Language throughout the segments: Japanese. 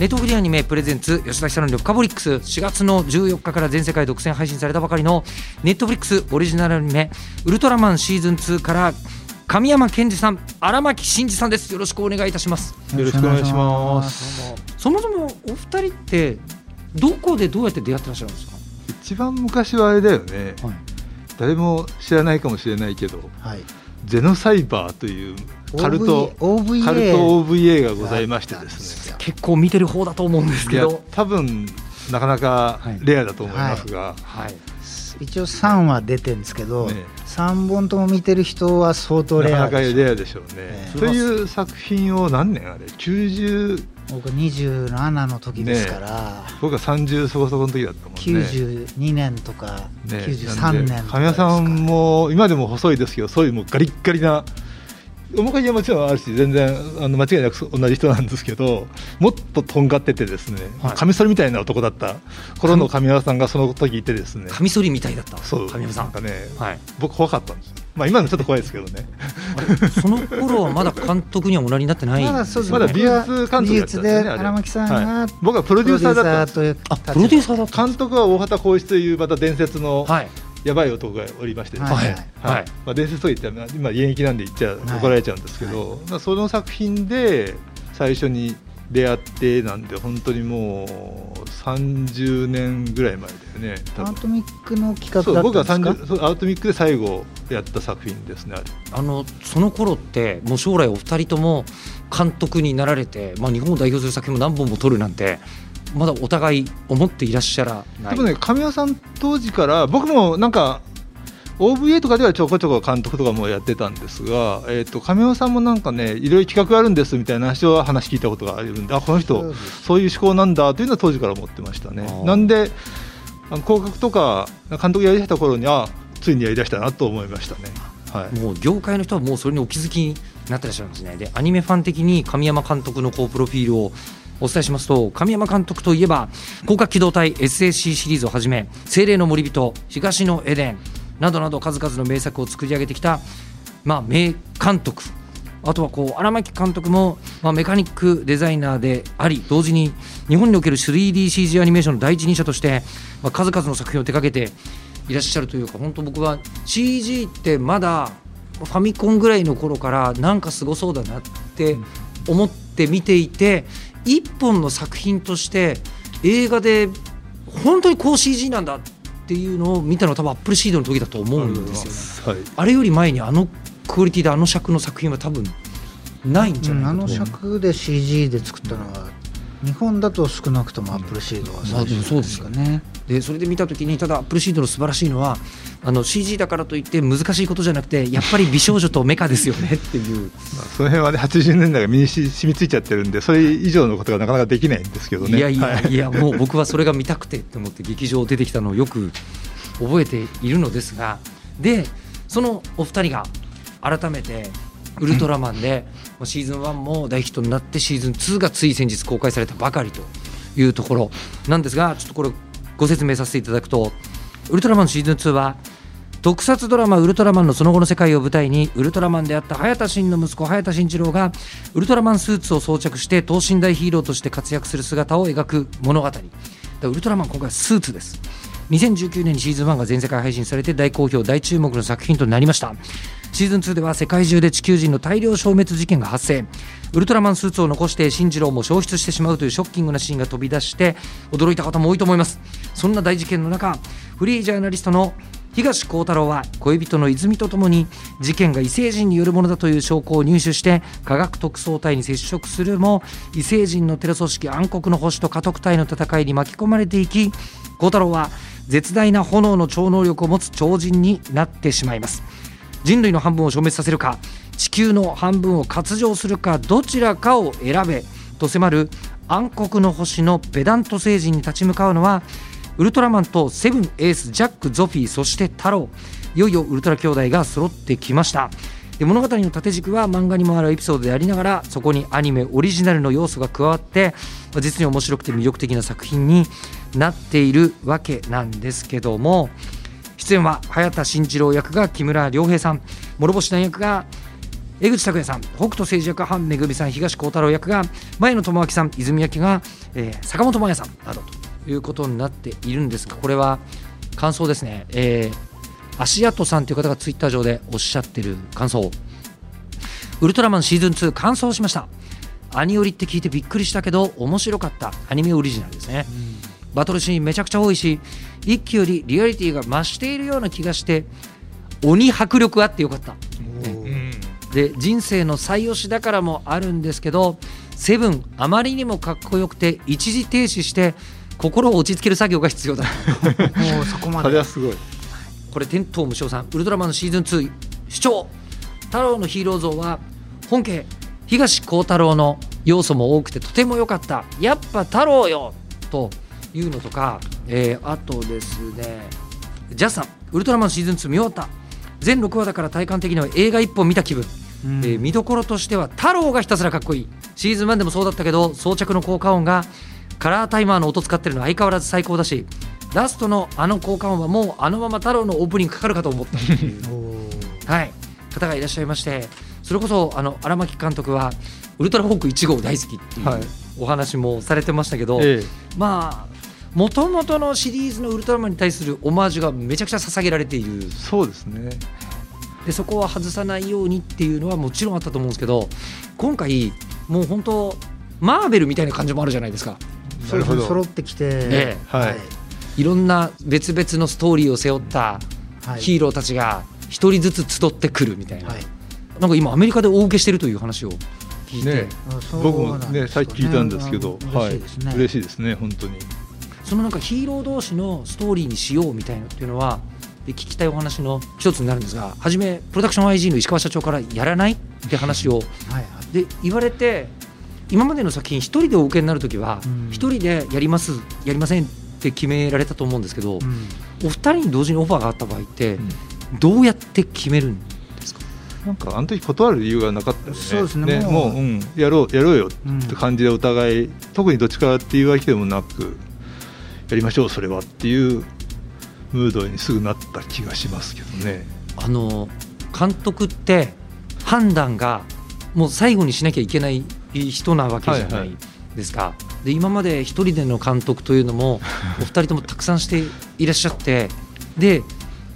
ネットフリアニメプレゼンツ吉田久典の深掘りックス4月の14日から全世界独占配信されたばかりのネットフリックスオリジナルアニメウルトラマンシーズン2から神山健二さん荒牧真二さんです。よろしくお願いいたします。よろしくお願いします。そもそもお二人ってどこでどうやって出会ってらっしゃるんですか？一番昔はあれだよね、はい、誰も知らないかもしれないけど、はい、ゼノサイバーというカルト OVA カルト OVA がございましてですね。結構見てる方だと思うんですけど。多分なかなかレアだと思いますが、はい、はい、一応3話出てるんですけど、ね、3本とも見てる人は相当レアなかなかレアでしょうね、ね、という作品を何年あれ90僕27の時ですから、ね、僕は30そこそこの時だったもんね。92年とか、ね、93年神谷さんも今でも細いですけどそういうもうガリッガリな面影はもちろんあるし全然あの間違いなく同じ人なんですけどもっととんがっててですね、はい、カミソリみたいな男だった。頃の神山さんがその時いてですね。カミソリみたいだった。そう。神山さん。かね、はい、僕怖かったんですまあ今のちょっと怖いですけどね。その頃はまだ監督にはおなりになってないまだそうまだ美術監督やったで荒牧さんが、はい、僕はプロデューサーだった。あプロデューサーだった監督は大畑浩一というまた伝説の、はい。やばい男がおりまして。ですね、はい。はい。まあ、伝説といって今現役なんで言っちゃ怒られちゃうんですけど、はい、その作品で最初に出会ってなんで本当にもう30年ぐらい前だよねアートミックの企画だ僕は30アートミックで最後やった作品ですねあのその頃ってもう将来お二人とも監督になられて、まあ、日本を代表する作品も何本も撮るなんてまだお互い思っていらっしゃらない。でもね神谷さん当時から僕もなんか OVA とかではちょこちょこ監督とかもやってたんですが、えーと、亀尾さんもなんかねいろいろ企画あるんですみたいな話を話聞いたことがあるんであこの人そういう思考なんだというのは当時から思ってましたね。なんで広角とか監督やりだした頃にあついにやりだしたなと思いましたね。はい、もう業界の人はもうそれにお気づきになってらっしゃるんですね。でアニメファン的に神山監督のこうプロフィールをお伝えしますと神山監督といえば広角機動隊 SAC シリーズをはじめ精霊の森人東のエデンなどなど数々の名作を作り上げてきた、まあ、名監督。あとはこう荒牧監督も、まあ、メカニックデザイナーであり同時に日本における 3DCG アニメーションの第一人者として、まあ、数々の作品を手掛けていらっしゃるというか本当僕は CG ってまだファミコンぐらいの頃からなんかすごそうだなって思って見ていて一本の作品として映画で本当にこう CG なんだっていうのを見たのは多分アップルシードの時だと思うんですよね、はい、あれより前にあのクオリティであの尺の作品は多分ないんじゃないかと、う。ん、あの尺で CG で作ったのは日本だと少なくともアップルシードは最初ですかね。でそれで見た時にただアップルシードの素晴らしいのはあの CG だからといって難しいことじゃなくてやっぱり美少女とメカですよねっていう。その辺はね80年代が身に染みついちゃってるんでそれ以上のことがなかなかできないんですけどね。いやいやい。や、もう僕はそれが見たくてと思って劇場出てきたのをよく覚えているのですがでそのお二人が改めてウルトラマンでシーズン1も大ヒットになってシーズン2がつい先日公開されたばかりというところなんですがちょっとこれご説明させていただくとウルトラマンシーズン2は特撮ドラマ「ウルトラマン」のその後の世界を舞台にウルトラマンであった早田真の息子早田真一郎がウルトラマンスーツを装着して等身大ヒーローとして活躍する姿を描く物語。ウルトラマン今回はスーツです。2019年にシーズン1が全世界配信されて大好評大注目の作品となりました。シーズン2では世界中で地球人の大量消滅事件が発生。ウルトラマンスーツを残して進次郎も消失してしまうというショッキングなシーンが飛び出して驚いた方も多いと思います。そんな大事件の中フリージャーナリストの東幸太郎は恋人の泉とともに事件が異星人によるものだという証拠を入手して科学特捜隊に接触するも異星人のテロ組織暗黒の星と家督隊の戦いに巻き込まれていき幸太郎は絶大な炎の超能力を持つ超人になってしまいます。人類の半分を消滅させるか地球の半分を割譲するかどちらかを選べと迫る暗黒の星のペダント星人に立ち向かうのはウルトラマンとセブンエースジャックゾフィーそして太郎。いよいよウルトラ兄弟が揃ってきました。物語の縦軸は漫画にもあるエピソードでありながらそこにアニメオリジナルの要素が加わって実に面白くて魅力的な作品になっているわけなんですけども出演は早田慎次郎役が木村良平さん諸星団役が江口拓也さん北斗政治役半めぐみさん東幸太郎役が前野智明さん泉役が、えー坂本真綾さんなどということになっているんですがこれは感想ですね、えー足跡さんという方がツイッター上でおっしゃってる感想。ウルトラマンシーズン2完走しました。アニオリって聞いてびっくりしたけど面白かった。アニメオリジナルですね、バトルシーンめちゃくちゃ多いし一期よりリアリティが増しているような気がして鬼迫力あってよかった。うん。で人生の最推しだからもあるんですけどセブンあまりにもかっこよくて一時停止して心を落ち着ける作業が必要だ。も うそこまで。それはすごい。これ天童無償さんウルトラマンのシーズン2主張。太郎のヒーロー像は本家東光太郎の要素も多くてとても良かった。やっぱ太郎よというのとか、えーあとですねジャスさんウルトラマンシーズン2見終わった。全6話だから体感的には映画1本見た気分。うん。えー見どころとしては太郎がひたすらかっこいい。シーズン1でもそうだったけど装着の効果音がカラータイマーの音使ってるの相変わらず最高だしラストのあの効果音はもうあのまま太郎のオープニングかかるかと思った。はい、方がいらっしゃいましてそれこそあの荒牧監督はウルトラホーク1号大好きっていうはい。お話もされてましたけど、え。まあもともとのシリーズのウルトラマンに対するオマージュがめちゃくちゃ捧げられている。えそうですね。でそこは外さないようにっていうのはもちろんあったと思うんですけど今回もう本当マーベルみたいな感じもあるじゃないですか。そうですね。なるほど。揃ってきて、ええはい。いろんな別々のストーリーを背負ったはい。ヒーローたちが一人ずつ集ってくるみたいな、はい。なんか今アメリカで大受けしてるという話を聞いて、ね。僕もねさっき聞いたんですけど、うんはい嬉しいですね、嬉しいですね本当にそのなんかヒーロー同士のストーリーにしようみたいなっていうのはで聞きたいお話の一つになるんですが初めプロダクション IG の石川社長からやらないって話をはい。はい。で言われて今までの作品一人でお受けになる時はうん。一人でやりますやりませんって決められたと思うんですけど、うん。お二人に同時にオファーがあった場合ってどうやって決めるんですか？なんかあの時断る理由がなかったよね。そうですね。もう。もう、うん、やろうやろうようん。って感じでお互い、特にどっちからっていうわけでもなくやりましょうそれはっていうムードにすぐなった気がしますけどねあの監督って判断がもう最後にしなきゃいけない人なわけじゃないはいはいですか。今まで一人での監督というのもお二人ともたくさんしていらっしゃってで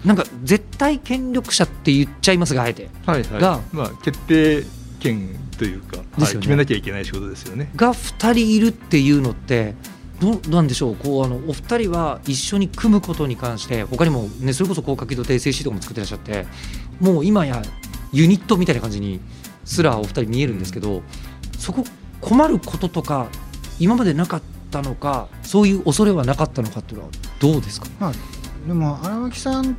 なんか絶対権力者って言っちゃいますがあえてはいはいがまあ、決定権というか、はい、決めなきゃいけない仕事ですよねが二人いるっていうのってどうなんでしょう。こうあのお二人は一緒に組むことに関して他にも、ね、それこそ高架機動低静止とかも作ってらっしゃってもう今やユニットみたいな感じにすらお二人見えるんですけど、そこ困ることとか今までなかったのかそういう恐れはなかったのかっていうのはどうですか？まあ、でも荒牧さん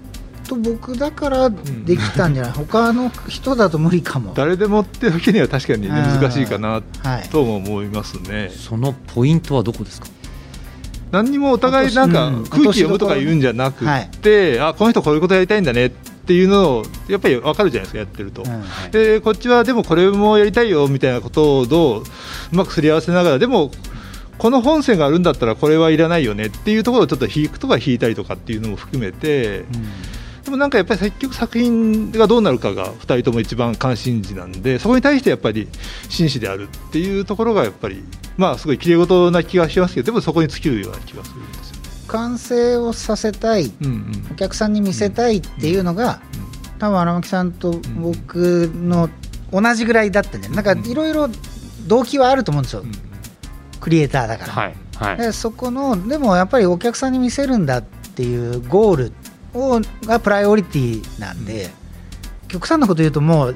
と僕だからできたんじゃない、他の人だと無理かも、誰でもってわけには確かに、難しいかなはい、とも思いますね。そのポイントはどこですか？何にもお互いなんかうん。空気読むとか言うんじゃなくって、あこの人こういうことやりたいんだねっていうのをやっぱり分かるじゃないですかやってると。うんでこっちはでもこれもやりたいよみたいなことをどううまくすり合わせながらでもこの本線があるんだったらこれはいらないよねっていうところをちょっと引くとか引いたりとかっていうのも含めてでもなんかやっぱり結局作品がどうなるかが2人とも一番関心事なんでそこに対してやっぱり真摯であるっていうところがやっぱりまあすごい綺麗事な気がしますけどでもそこに尽きるような気がするんですよね。完成をさせたいうんうん。お客さんに見せたいっていうのが、多分荒牧さんと僕の同じぐらいだったんじゃない？なんかいろいろ動機はあると思うんですよ、うん。クリエイターだから、はいはい。でそこのでもやっぱりお客さんに見せるんだっていうゴールをがプライオリティなんで、極端なこと言うともう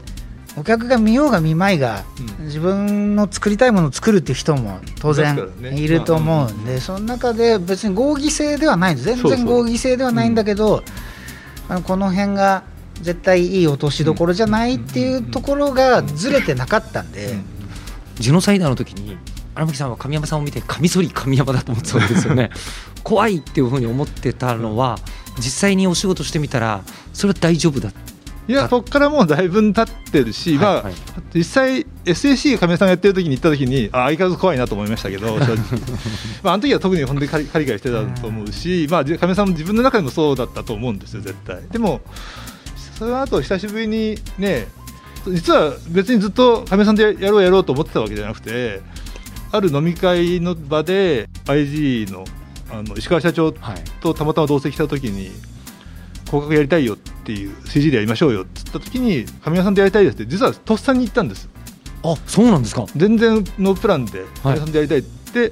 お客が見ようが見まいが、うん。自分の作りたいものを作るっていう人も当然いると思うんで、その中で別に合議制ではない。んです全然合議制ではないんだけど、あのこの辺が絶対いい落としどころじゃないっていうところがずれてなかったんで、ジェノサイダーの時に荒牧さんは神山さんを見てカミソリ神山だと思ってたんですよね。怖いっていうふうに思ってたのは実際にお仕事してみたらそれは大丈夫だいやそこからもうだいぶ経ってるし、はいまあはい。実際 SAC 亀井さんがやってる時に行った時にあ相変わらず怖いなと思いましたけど まああの時は特に本当にカリカリしてたと思うし、まあじ亀井さんも自分の中でもそうだったと思うんですよ絶対。でもその後久しぶりにね実は別にずっと亀井さんでやろうやろうと思ってたわけじゃなくてある飲み会の場で IG のあの石川社長はい。とたまたま同席した時に広告やりたいよっていう CG でやりましょうよって言った時に神谷さんでやりたいですって実はとっさに言ったんです。あそうなんですか。全然ノープランで神谷さんでやりたいって、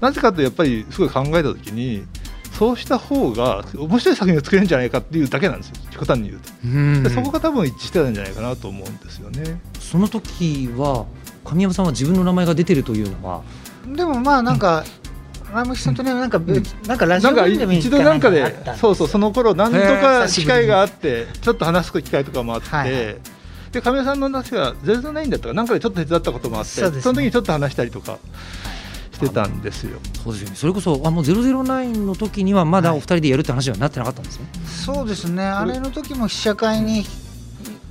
なぜかとやっぱりすごい考えた時にそうした方が面白い作品を作れるんじゃないかっていうだけなんですよ極端に言うと、うん。でそこが多分一致してたんじゃないかなと思うんですよね。その時は神山さんは自分の名前が出てるというのはでもまあなんか、ラムキさんとねなんか別、なんかラジオなんか番組一度なんかでそうそうその頃何度へかー機会があってちょっと話す機会とかもあって、で亀井さんの話はゼロゼロナインだったかなんかでちょっと手伝ったこともあってその時にちょっと話したりとかしてたんですよ。そうですよね。それこそあもう009の時にはまだお二人でやるって話にはなってなかったんですね、そうですね。あれの時も試写会に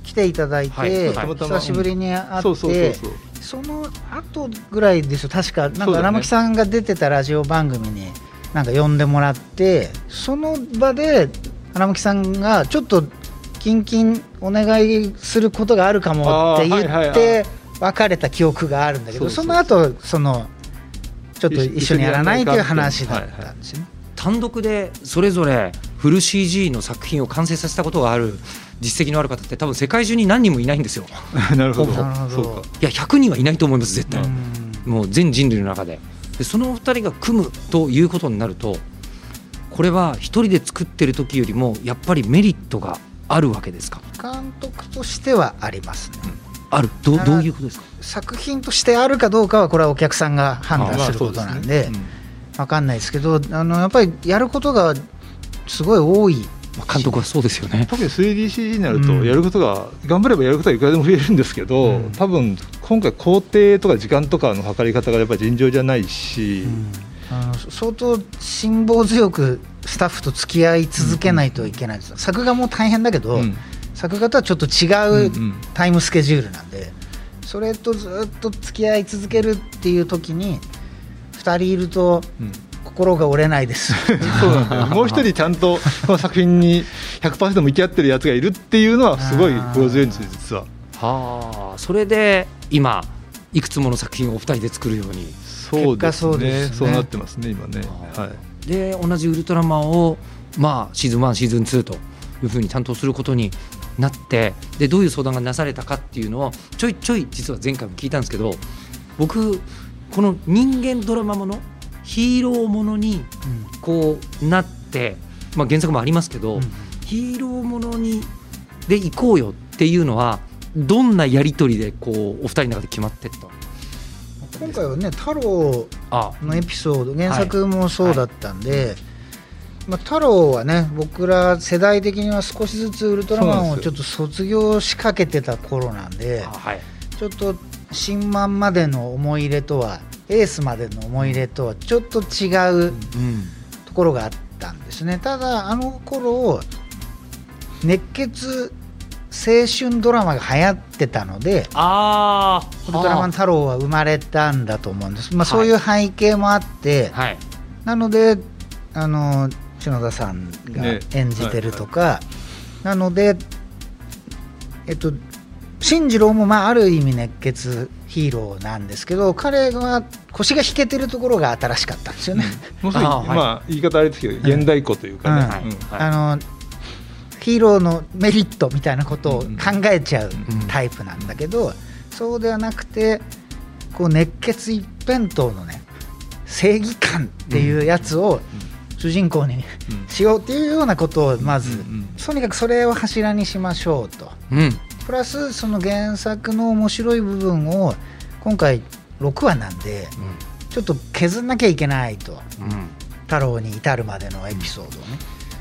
来ていただいて、久しぶりに会って、その後ぐらいですよ確か。なんか荒牧さんが出てたラジオ番組になんか呼んでもらってその場で荒牧さんがちょっとキンキンお願いすることがあるかもって言って別れた記憶があるんだけどその後そのちょっと一緒にやらないという話だったんですよね。単独でそれぞれフル CG の作品を完成させたことがある実績のある方って多分世界中に何人もいないんですよ。なるほど。そうか。いや100人はいないと思います絶対、うん。もう全人類の中で。でそのお二人が組むということになるとこれは一人で作ってる時よりもやっぱりメリットがあるわけですか？監督としてはありますね。ある。どどういうことですか？作品としてあるかどうかはこれはお客さんが判断することなんでまあそうすね。分かんないですけどあのやっぱりやることがすごい多いまあ監督はそうですよね。特に 3DCG になるうん。とやることが、頑張ればやることはいくらでも増えるんですけど、うん。多分今回工程とか時間とかの測り方がやっぱり尋常じゃないし、あの相当辛抱強くスタッフと付き合い続けないといけないです、作画も大変だけど、うん。作画とはちょっと違うんううんタイムスケジュールなんでそれとずっと付き合い続けるっていう時に2人いるとうん心が折れないです。そうなんだよ。もう一人ちゃんとこの作品に100%向き合ってるやつがいるっていうのはすごい心強いんですよ実は。はあ。それで今いくつもの作品をお二人で作るように。そう結果ですね。そうですね。そうなってますね今ね。はい。で同じウルトラマンを、まあ、シーズン1シーズン2というふうに担当することになってでどういう相談がなされたかっていうのをちょいちょい実は前回も聞いたんですけど僕この人間ドラマものヒーローものにこうなって、まあ、原作もありますけど、うん。ヒーローものにで行こうよっていうのはどんなやり取りでこうお二人の中で決まってった？今回はね太郎あ。のエピソード原作もそうだったんで、まあ、太郎はね僕ら世代的には少しずつウルトラマンをちょっと卒業しかけてた頃なんであはい。ちょっと新マンまでの思い入れとはエースまでの思い入れとはちょっと違ううんところがあったんですね。ただあの頃熱血青春ドラマが流行ってたのでああウルトラマン太郎は生まれたんだと思うんです、まあ、そういう背景もあって、はい。なのであの篠田さんがね。演じてるとか、なのでえっと進次郎もまあある意味熱血ヒーローなんですけど彼は腰が引けてるところが新しかったんですよね。まあ言い方あれですけど現代っ子というかね。うんはい。うん。はい。あのヒーローのメリットみたいなことを考えちゃううんタイプなんだけど、そうではなくてこう熱血一辺倒のね正義感っていうやつを主人公にうん。しようっていうようなことをまず、うんうん。とにかくそれを柱にしましょうと。うんプラスその原作の面白い部分を今回6話なんでちょっと削んなきゃいけないと。うん。太郎に至るまでのエピソードをね。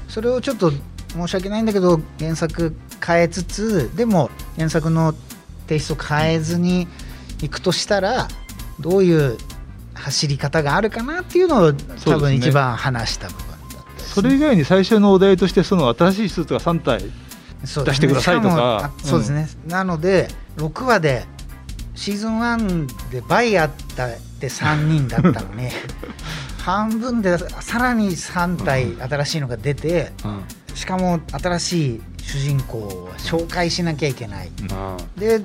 それをちょっと申し訳ないんだけど原作変えつつでも原作のテイスト変えずにいくとしたらどういう走り方があるかなっていうのを多分一番話した部分だったねそれ以外に最初のお題としてその新しいスーツが3体出してくださいとか。そうですね、なので6話でシーズン1で倍あったって3人だったのに 半分でさらに3体新しいのが出てうん。しかも新しい主人公を紹介しなきゃいけない。うん。でい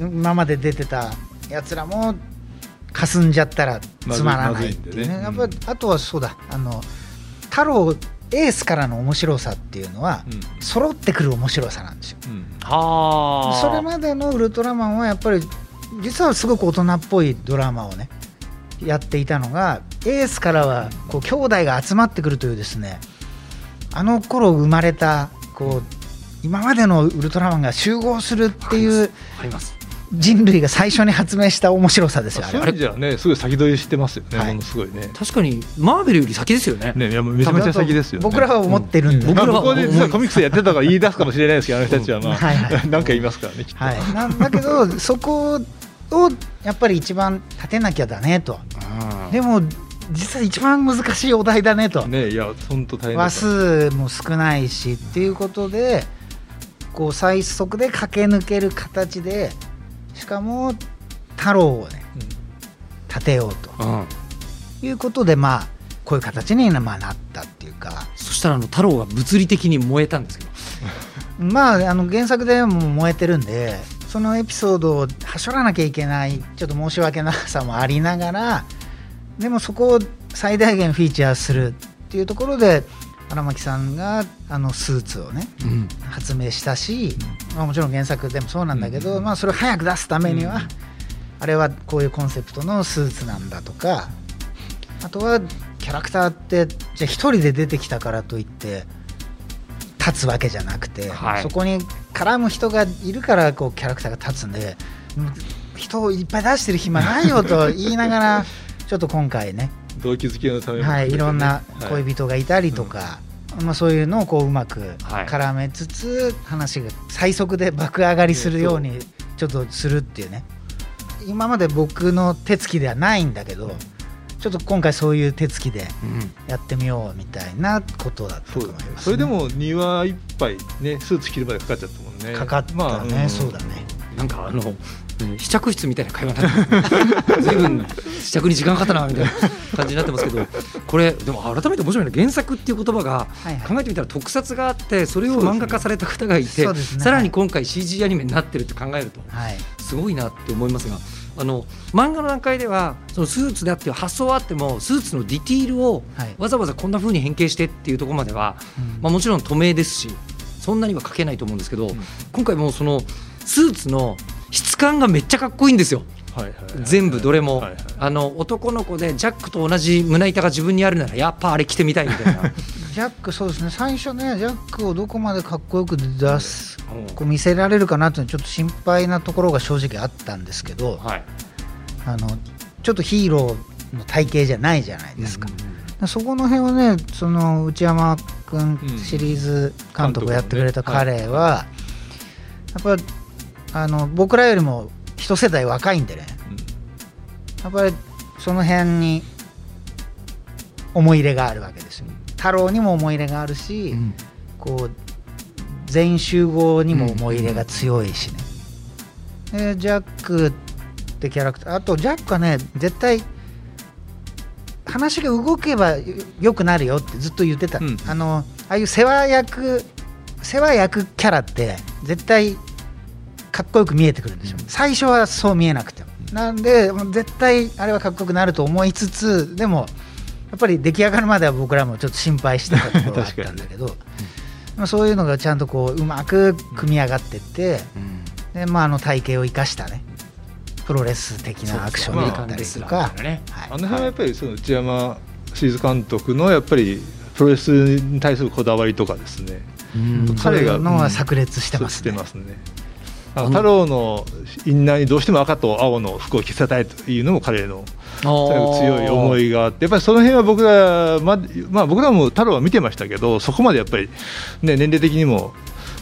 今まで出てたやつらも霞んじゃったらつまらないっていうね。やっままずいんでね。ぱあとはそうだあの太郎エースからの面白さっていうのはうん。揃ってくる面白さなんですよ。うん。はあ。それまでのウルトラマンはやっぱり実はすごく大人っぽいドラマをねやっていたのがエースからはこう兄弟が集まってくるというですねあの頃生まれたこう今までのウルトラマンが集合するっていうあります人類が最初に発明した面白さですよあれじゃねすごい先取りしてますよね、はい。ものすごいね。確かにマーベルより先ですよね。ねいやもうめちゃめちゃ先ですよね。僕らは思ってるんで、うん。僕らはコミックスやってたとか言い出すかもしれないですけどあの人たちは。まあ、はいはい。なんか言いますからねはい、なんだけどそこをやっぱり一番立てなきゃだねと。うん。でも実は一番難しいお題だねと。ねいや本当大変だ話数も少ないしっていうことでこう最速で駆け抜ける形でしかも太郎をね立てようと。うん。いうことでまあこういう形にまあなったっていうか。そしたらあの太郎が物理的に燃えたんですけど。まああの原作でも燃えてるんでそのエピソードをはしょらなきゃいけないちょっと申し訳なさもありながらでもそこを最大限フィーチャーするっていうところで荒牧さんがあのスーツをねうん。発明したし、まあ、もちろん原作でもそうなんだけど、まあ、それを早く出すためには、あれはこういうコンセプトのスーツなんだとかあとはキャラクターってじゃあ一人で出てきたからといって立つわけじゃなくて、はい。そこに絡む人がいるからこうキャラクターが立つんでうん人をいっぱい出してる暇ないよと言いながら ちょっと今回ね動機づけのためもはい、い。ろんなはい恋人がいたりとか、まあ、そういうのをこううまくはい。絡めつつ、話が最速で爆上がりするようにちょっとするっていうね。今まで僕の手つきではないんだけどちょっと今回そういう手つきでうん。やってみようみたいなことだったと思います、それでも庭いっぱいねスーツ着るまでかかっちゃったもんね。かかったね、まあん。そうだね。なんかあのうん試着室みたいな会話になって 随分試着に時間かかったなみたいな感じになってますけどこれでも改めて面白いね原作っていう言葉がはいはい。考えてみたら特撮があってそれを漫画化された方がいて、そうですね。さらに今回 CG アニメになってるって考えるとはい。すごいなって思いますがあの漫画の段階ではそのスーツであっていう発想はあってもスーツのディティールをはい。わざわざこんな風に変形してっていうところまでは、うん。まあ、もちろん透明ですしそんなには書けないと思うんですけど、今回もうそのスーツの質感がめっちゃかっこいいんですよ。全部どれも、はいはい。あの男の子でジャックと同じ胸板が自分にあるならやっぱあれ着てみたいみたいな。ジャックそうですね。最初ねジャックをどこまでかっこよく出すうん。こう見せられるかなっていうのはちょっと心配なところが正直あったんですけど、はい。あのちょっとヒーローの体型じゃないじゃないですか、そこの辺はねその内山君うんシリーズ監督をやってくれた彼は、やっぱあの僕らよりも一世代若いんでね。やっぱりその辺に思い入れがあるわけですよ。太郎にも思い入れがあるし、うん。こう全員集合にも思い入れが強いしね、でジャックってキャラクターあとジャックはね絶対話が動けばよくなるよってずっと言ってた、うん。あのああいう世話役世話役キャラって絶対かっこよく見えてくるんですよ、最初はそう見えなくても。なんで絶対あれはかっこよくなると思いつつでもやっぱり出来上がるまでは僕らもちょっと心配してたところがあったんだけど、まあ、そういうのがちゃんとこううまく組み上がってって、うん。でまあ、あの体型を生かしたね。プロレス的なアクションだったりとか、あの辺はやっぱりその内山シリーズ監督のやっぱりプロレスに対するこだわりとかですね。うん。彼がのは炸裂してますね。ね太郎のインナーにどうしても赤と青の服を着せたいというのも彼の強い思いがあってやっぱりその辺は僕らままあ僕らも太郎は見てましたけどそこまでやっぱり、ね、年齢的にも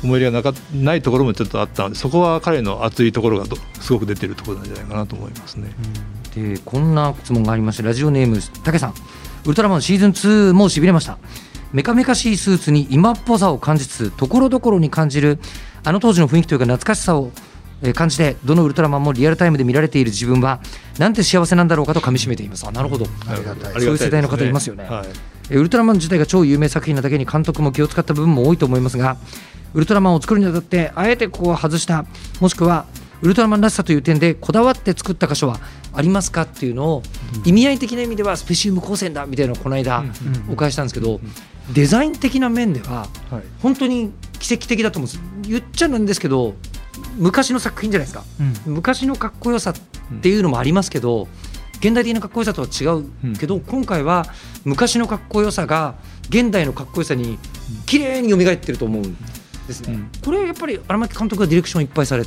思い入れがなかないところもちょっとあったのでそこは彼の熱いところがどすごく出てるところなんじゃないかなと思いますね。えーこんな質問がありましてラジオネームたけさん。ウルトラマンシーズン2もしびれましたメカメカしいスーツに今っぽさを感じつつところどころに感じるあの当時の雰囲気というか懐かしさをえー感じてどのウルトラマンもリアルタイムで見られている自分はなんて幸せなんだろうかと噛みしめています。あなるほど。ありがたいそういう世代の方いますよね。はい。えーウルトラマン自体が超有名作品なだけに監督も気を使った部分も多いと思いますがウルトラマンを作るにあたってあえてここは外したもしくはウルトラマンらしさという点でこだわって作った箇所はありますかっていうのを意味合い的な意味ではスペシウム光線だみたいなのをこの間お伺いしたんですけどデザイン的な面でははい。本当に奇跡的だと思うんです。言っちゃなんですけど昔の作品じゃないですか。うん。昔のかっこよさっていうのもありますけど、現代的なかっこよさとは違うけど、今回は昔のかっこよさが現代のかっこよさに綺麗に蘇ってると思うんですね、うん。これやっぱり荒牧監督がディレクションいっぱいされ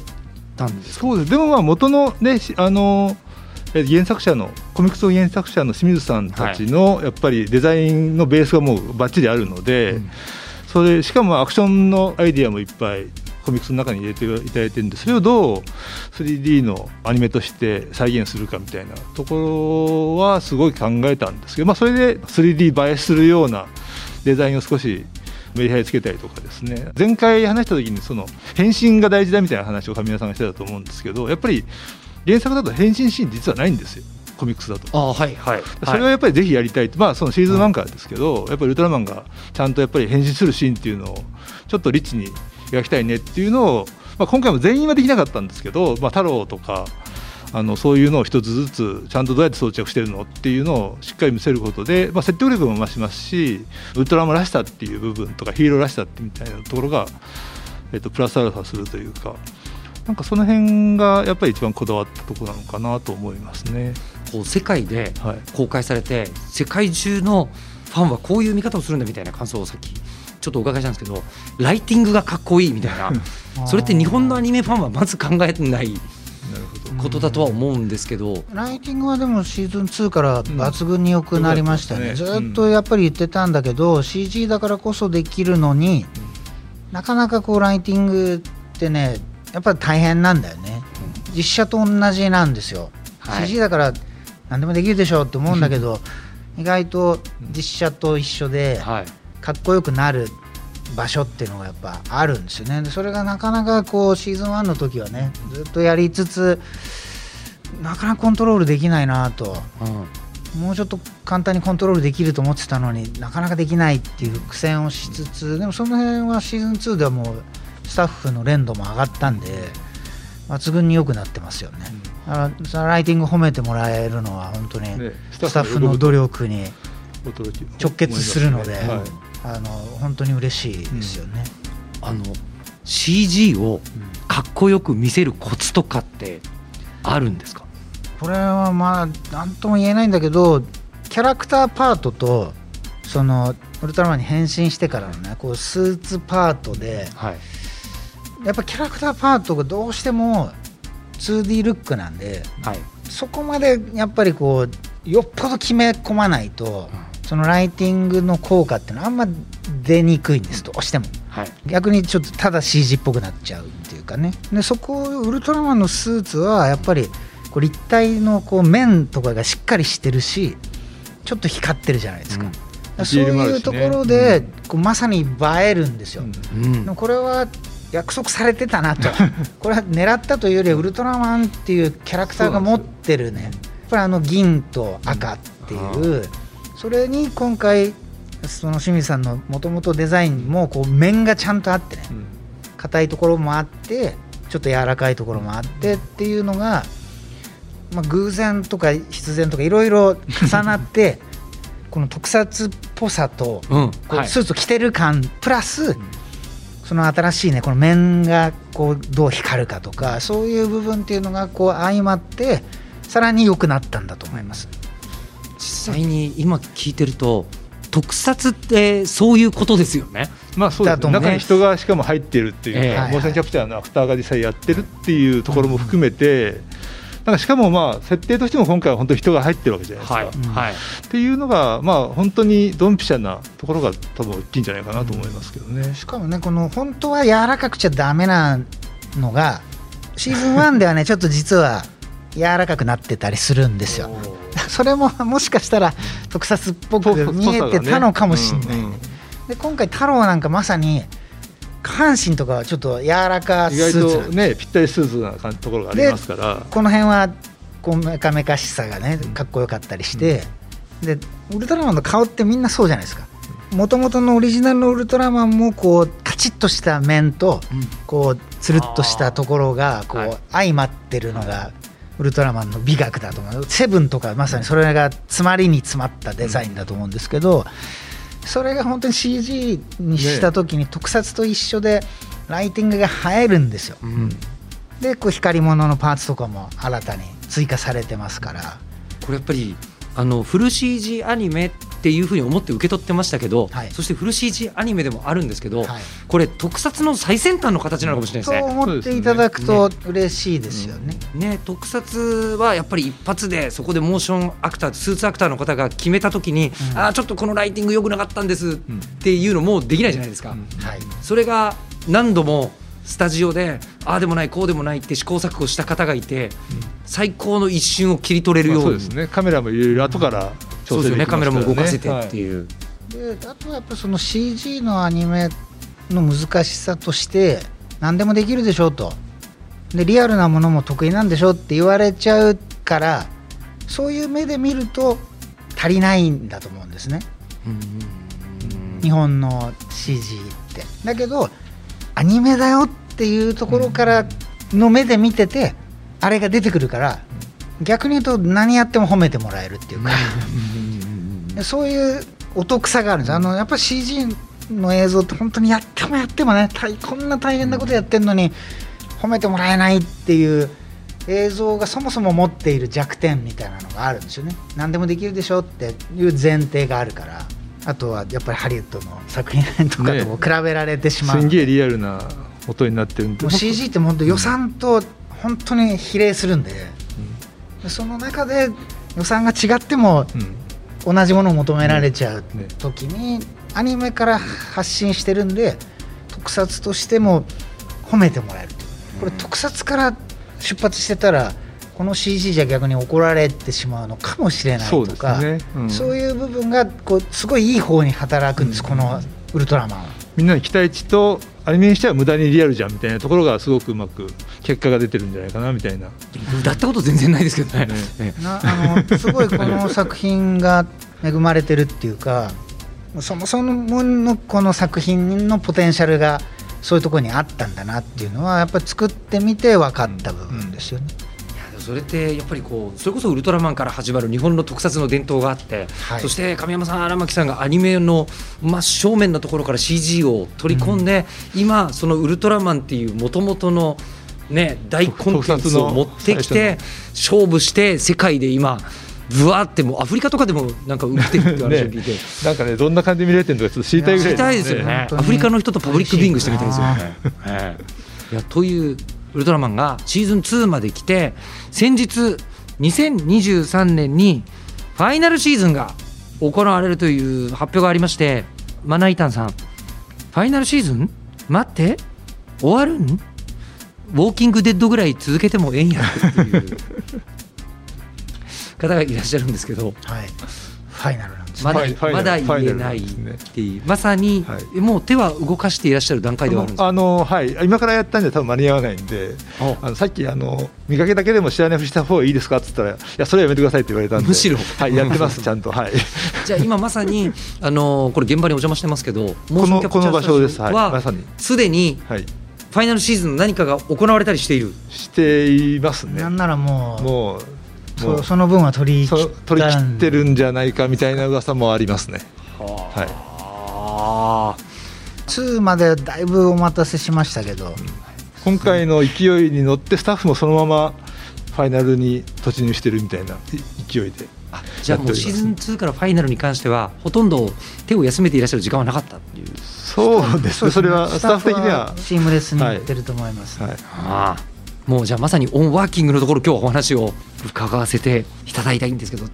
たんですか？そうです。でもまあ元のねしあのえ原作者のコミックスの原作者の清水さんたちのやっぱりデザインのベースがもうバッチリあるので、うん。それしかもアクションのアイディアもいっぱいコミックスの中に入れていただいてるんでそれをどう 3D のアニメとして再現するかみたいなところはすごい考えたんですけど、まあ、それで 3D 映えするようなデザインを少しメリハリつけたりとかですね。前回話した時にその変身が大事だみたいな話を神谷さんがしてたと思うんですけどやっぱり原作だと変身シーン実はないんですよコミックスだと。あはいはいそれはやっぱりぜひやりたいまあ、そのシーズン1からですけど、やっぱりウルトラマンがちゃんとやっぱり変身するシーンっていうのをちょっとリッチに描きたいねっていうのを、まあ、今回も全員はできなかったんですけど、まあ、太郎とかあのそういうのを一つずつちゃんとどうやって装着してるのっていうのをしっかり見せることで、まあ、説得力も増しますしウルトラマンらしさっていう部分とかヒーローらしさってみたいなところが、えっと、プラスアルファするというか。なんかその辺がやっぱり一番こだわったところなのかなと思いますね。こう世界ではい。公開されて世界中のファンはこういう見方をするんだみたいな感想をさっきちょっとお伺いしたんですけどライティングがかっこいいみたいな。それって日本のアニメファンはまず考えないなるほど。ことだとは思うんですけど、ライティングはでもシーズン2から抜群に良くなりましたね、うん。ずっとやっぱり言ってたんだけど、CG だからこそできるのに、なかなかこうライティングってねやっぱり大変なんだよね、実写と同じなんですよ、はい。CG だから何でもできるでしょうって思うんだけど意外と実写と一緒ではい、かっこよくなる場所っていうのがやっぱあるんですよね。でそれがなかなかこうシーズン1の時はねずっとやりつつなかなかコントロールできないなと。うん。もうちょっと簡単にコントロールできると思ってたのになかなかできないっていう苦戦をしつつでもその辺はシーズン2ではもうスタッフの連度も上がったんで抜群に良くなってますよね、だからそのライティング褒めてもらえるのは本当にねスタッフの努力に直結するので、はい。あの本当に嬉しいですよね。あの CG をかっこよく見せるコツとかってあるんですか？これはまあ何とも言えないんだけどキャラクターパートとそのウルトラマンに変身してからのねこうスーツパートではいやっぱキャラクターパートがどうしても 2D ルックなんではい。そこまでやっぱりこうよっぽど決め込まないとそのライティングの効果っていうのはあんま出にくいんですどうしても。はい。逆にちょっとただ CG っぽくなっちゃうっていうかね。でそこをウルトラマンのスーツはやっぱりこう立体のこう面とかがしっかりしてるしちょっと光ってるじゃないですか,、うん。そういうところで、こうまさに映えるんですよ、うん。これは約束されてたなと。これは狙ったというよりはウルトラマンっていうキャラクターが持ってるね。やっぱりあの銀と赤っていう。それに今回その清水さんのもともとデザインもこう面がちゃんとあってね。うん。硬いところもあってちょっと柔らかいところもあってっていうのが、まあ、偶然とか必然とかいろいろ重なって この特撮っぽさとスーツを着てる感プラス、その新しいねこの面がこうどう光るかとかそういう部分っていうのがこう相まってさらに良くなったんだと思います。実際に今聞いてると特撮ってそういうことですよね。まあそうですね。だと思う。中に人がしかも入ってるっていうか、ええ。モーションキャプチャーのアクターが実際やってるっていうところも含めて、なんかしかもまあ設定としても今回は本当に人が入ってるわけじゃないですか。はいうんはいっていうのがまあ本当にドンピシャなところが多分大きいんじゃないかなと思いますけどね。しかもねこの本当は柔らかくちゃダメなのがシーズン1ではねちょっと実は柔らかくなってたりするんですよ。それももしかしたら特撮っぽく見えてたのかもしれない。うんうんで今回太郎なんかまさに下半身とかはちょっと柔らかス意外ーツなんでとねぴったりスーツなところがありますから。この辺はこうメカメカしさがねかっこよかったりして、でウルトラマンの顔ってみんなそうじゃないですか。もともとのオリジナルのウルトラマンもこうカチッとした面とこうつるっとしたところがこはい。う相まってるのがウルトラマンの美学だと思う。セブンとかまさにそれが詰まりに詰まったデザインだと思うんですけどそれが本当に CG にした時に特撮と一緒でライティングが映えるんですよ。うん。でこう光り物のパーツとかも新たに追加されてますから。これやっぱりあのフル CG アニメっていうふうに思って受け取ってましたけど、はい。そしてフル CG アニメでもあるんですけど、はい。これ特撮の最先端の形なのかもしれないとですね。思っていただくと嬉しいですよね。ね、特撮はやっぱり一発でそこでモーションアクタースーツアクターの方が決めた時に、うん。あーちょっとこのライティング良くなかったんですっていうのもできないじゃないですか、はい。それが何度もスタジオでああでもないこうでもないって試行錯誤した方がいて、最高の一瞬を切り取れるように、まあそうですね。カメラもいろいろ後からそうですよね。カメラも動かせてはいっていう、であとはやっぱその CG のアニメの難しさとして何でもできるでしょうと。でリアルなものも得意なんでしょって言われちゃうからそういう目で見ると足りないんだと思うんですね。日本の CG って。だけどアニメだよっていうところからの目で見ててあれが出てくるから逆に言うと何やっても褒めてもらえるっていうか。でそういうお得さがあるんです。あのやっぱり CG の映像って本当にやってもやってもね大こんな大変なことやってるのに褒めてもらえないっていう映像がそもそも持っている弱点みたいなのがあるんですよね。何でもできるでしょっていう前提があるから。あとはやっぱりハリウッドの作品とかとも比べられてしまう、すんげえリアルな音になってるんで。もう CG って本当予算と本当に比例するんで、でその中で予算が違ってもうん。同じものを求められちゃうね時にアニメから発信してるんで特撮としても褒めてもらえるこれ特撮から出発してたらこの CG じゃ逆に怒られてしまうのかもしれないとかね。うん。そういう部分がこうすごいいい方に働くんです、このウルトラマンは。みんなの期待値とアニメにしては無駄にリアルじゃんみたいなところがすごくうまく結果が出てるんじゃないかなみたいなだったこと全然ないですけどね。ねあのすごいこの作品が恵まれてるっていうかそもそものこの作品のポテンシャルがそういうところにあったんだなっていうのはやっぱり作ってみて分かった部分ですよね。いやでもそれってやっぱりこうそれこそウルトラマンから始まる日本の特撮の伝統があって、はい。そして神山さん荒牧さんがアニメの真正面のところから CG を取り込んで、今そのウルトラマンっていうもともとのね大コンテンツを持ってきて勝負して世界で今ぶわってもうアフリカとかでもなんか売ってるって話を聞いて。なんかねどんな感じで見られてるのかちょっと知りたいぐらい知りたいですよね。アフリカの人とパブリックビングしてみたいですよね。ええいやというウルトラマンがシーズン2まで来て先日2023年にファイナルシーズンが行われるという発表がありましてマナイタンさんファイナルシーズン？待って終わるん？ウォーキングデッドぐらい続けてもええんやっていう方がいらっしゃるんですけど。はい、ファイナル。まだまだ言えないっていう。まさに、はい。もう手は動かしていらっしゃる段階ではあるんですか？あのはい。今からやったんじゃ多分間に合わないんであ。あのさっきあの見かけだけでも知らないふりした方がいいですかっつったらいやそれはやめてくださいって言われたんで。むしろ。はいやってます ちゃんと。はい。じゃあ今まさにあのーこれ現場にお邪魔してますけどこションキャプチャーのこの場所です。はいはまさに。すでにはい。ファイナルシーズンの何かが行われたりしている？していますね。なんならもうもうもそうその分は取り切取り切ってるんじゃないかみたいな噂もありますね。はい。あ2までだいぶお待たせしましたけど、今回の勢いに乗ってスタッフもそのままファイナルに突入してるみたいない勢いで。あじゃあもうシーズン2からファイナルに関してはほとんど手を休めていらっしゃる時間はなかったっていう。そうですね。それはスタッフ的には。シームレスにい。ってると思います、はい。ああもうじゃあまさにオンワーキングのところ今日はお話を伺わせていただいたいんですけど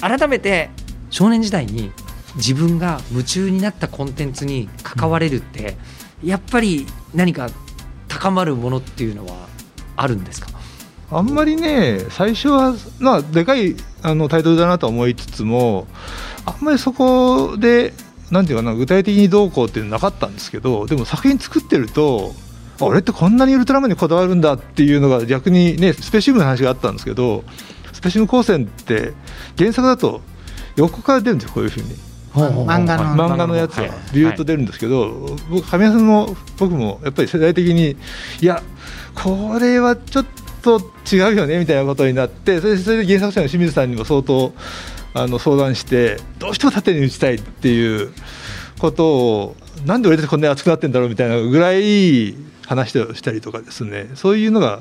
改めて少年時代に自分が夢中になったコンテンツに関われるって、やっぱり何か高まるものっていうのはあるんですか？あんまりね最初はまあでかいあのタイトルだなと思いつつもあんまりそこでなんていうかな具体的にどうこうっていうのなかったんですけどでも作品作ってるとあ俺ってこんなにウルトラマンにこだわるんだっていうのが逆にねスペシウムの話があったんですけどスペシウム光線って原作だと横から出るんですよこういうふうに。漫画の漫画のやつは。はい。ビューッと出るんですけど、僕神谷さんも僕もやっぱり世代的にいやこれはちょっと違うよねみたいなことになってそれでそれで原作者の清水さんにも相当あの相談してどうしても縦に打ちたいっていうことをなんで俺たちこんなに熱くなってんだろうみたいなぐらい話をしたりとかですねそういうのが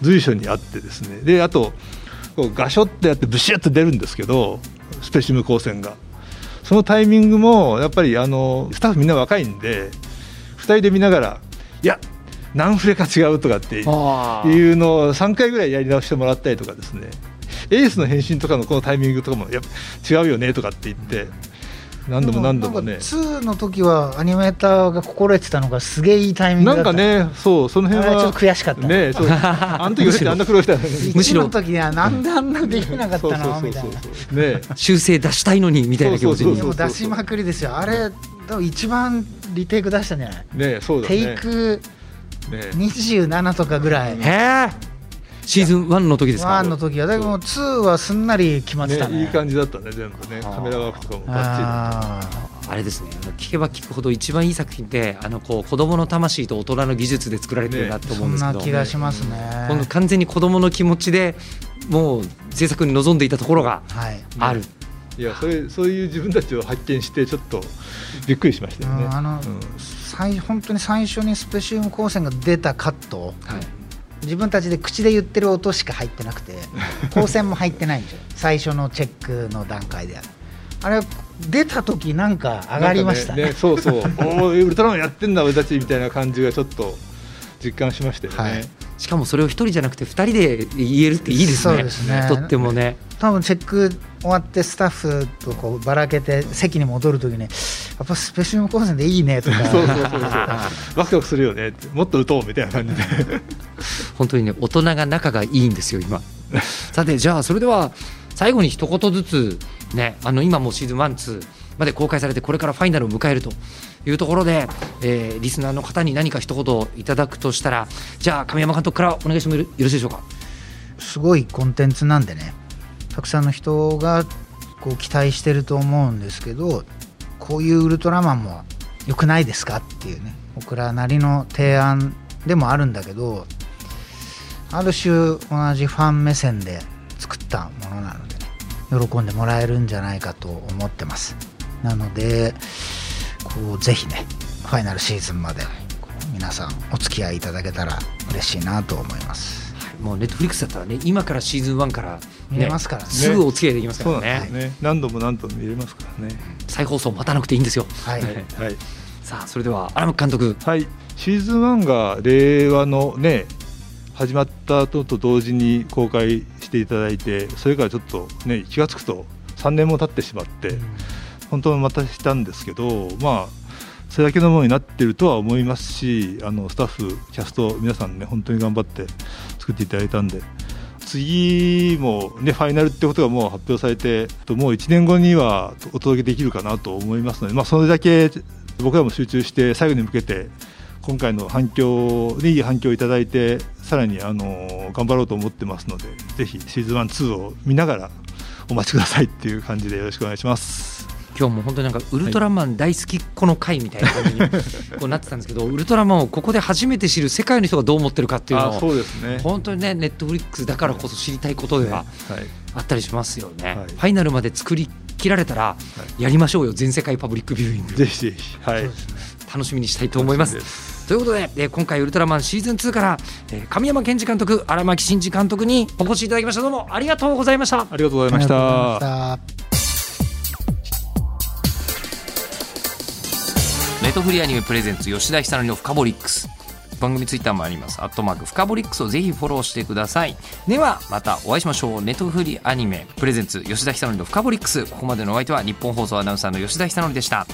随所にあってですね。であとこうガショってやってブシュッと出るんですけどスペシウム光線が。そのタイミングもやっぱりあのスタッフみんな若いんで2人で見ながらいや何フレか違うとかっていうあのを3回ぐらいやり直してもらったりとかですね。エースの変身とかのこのタイミングとかもやっぱ違うよねとかって言って何度も何度もね。なんか2の時はアニメーターが心得てたのがすげえいいタイミングだった。なんかねそうその辺はちょっと悔しかった。ねそうあの時俺ってあんな苦労したのに。むしろ。1の時にはなんであんなできなかったのみたいな。ね。修正出したいのにみたいな気持ちに。出しまくりですよ。あれ多分一番リテイク出したんじゃない？ねそうだテねイクね。27とかぐらい。へえシーズン1の時ですか？1の時は。だけども2はすんなり決まってたね。ねいい感じだったね全部ね。カメラワークとかもバッチリああれですね聞けば聞くほど一番いい作品ってあのこう子供の魂と大人の技術で作られてるなと思うんですけど、な気がしますね。この完全に子供の気持ちでもう制作に臨んでいたところがはい。ある、いやそれそういう自分たちを発見してちょっとびっくりしましたよね。うんあのうん。最本当に最初にスペシウム光線が出たカット。はい自分たちで口で言ってる音しか入ってなくて 光線も入ってないんですよ。最初のチェックの段階であれ出た時なんか上がりましたね。なんかそうそう。おーウルトラマンやってんだ俺たちみたいな感じがちょっと実感しましたよね。はい。しかもそれを一人じゃなくて二人で言えるっていいですね。そうですね。とってもね多分チェック終わってスタッフとこうばらけて席に戻る時にやっぱスペシウム光線でいいねとか。そうそうそうそう。ワクワクするよねもっと打とうみたいな感じで。本当にね大人が仲がいいんですよ今。さてじゃあそれでは最後に一言ずつねあの今もうシーズン12まで公開されてこれからファイナルを迎えるというところで、えーリスナーの方に何か一言いただくとしたらじゃあ亀山監督からお願いしてもよろしいでしょうか？すごいコンテンツなんでねたくさんの人がこう期待してると思うんですけどこういうウルトラマンも良くないですかっていうね僕らなりの提案でもあるんだけどある種同じファン目線で作ったものなのでね喜んでもらえるんじゃないかと思ってます。なのでこうぜひねファイナルシーズンまで皆さんお付き合いいただけたら嬉しいなと思います。もうネットフリックスだったらね今からシーズン1から、ね、見れますからね。すぐお付き合いできますからね。ね。何度も何度も見れますからね。再放送待たなくていいんですよ。はい、はい。はい。さあそれでは荒牧監督。はい、シーズン1が令和のね始まったのと同時に公開していただいてそれからちょっとね気が付くと3年も経ってしまって本当はまたしたんですけどまあそれだけのものになってるとは思いますしあのスタッフキャスト皆さんね本当に頑張って作っていただいたんで次もねファイナルってことがもう発表されてもう1年後にはお届けできるかなと思いますので、まあ、それだけ僕らも集中して最後に向けて今回の反響にいい反響をいただいてさらにあの頑張ろうと思ってますのでぜひシーズン1、2を見ながらお待ちくださいっていう感じでよろしくお願いします。今日も本当になんかウルトラマン大好きっ子の会みたいな感じにこうなってたんですけど ウルトラマンをここで初めて知る世界の人がどう思ってるかっていうのあをそうですね。本当にねネットフリックスだからこそ知りたいことでははい。あったりしますよね、はい。ファイナルまで作り切られたらやりましょうよ全世界パブリックビューイング。ぜひぜひ。はい。楽しみにしたいと思います。ということで、えー今回ウルトラマンシーズン2から、えー神山健二監督荒牧真二監督にお越しいただきました。どうもありがとうございました。ありがとうございましたネットフリアニメプレゼンツ吉田久典のフカボリックス。番組ツイッターもあります。アットマークフカボリックスをぜひフォローしてください。ではまたお会いしましょう。ネトフリアニメプレゼンツ吉田久典のフカボリックス。ここまでのお相手は日本放送アナウンサーの吉田久典でした。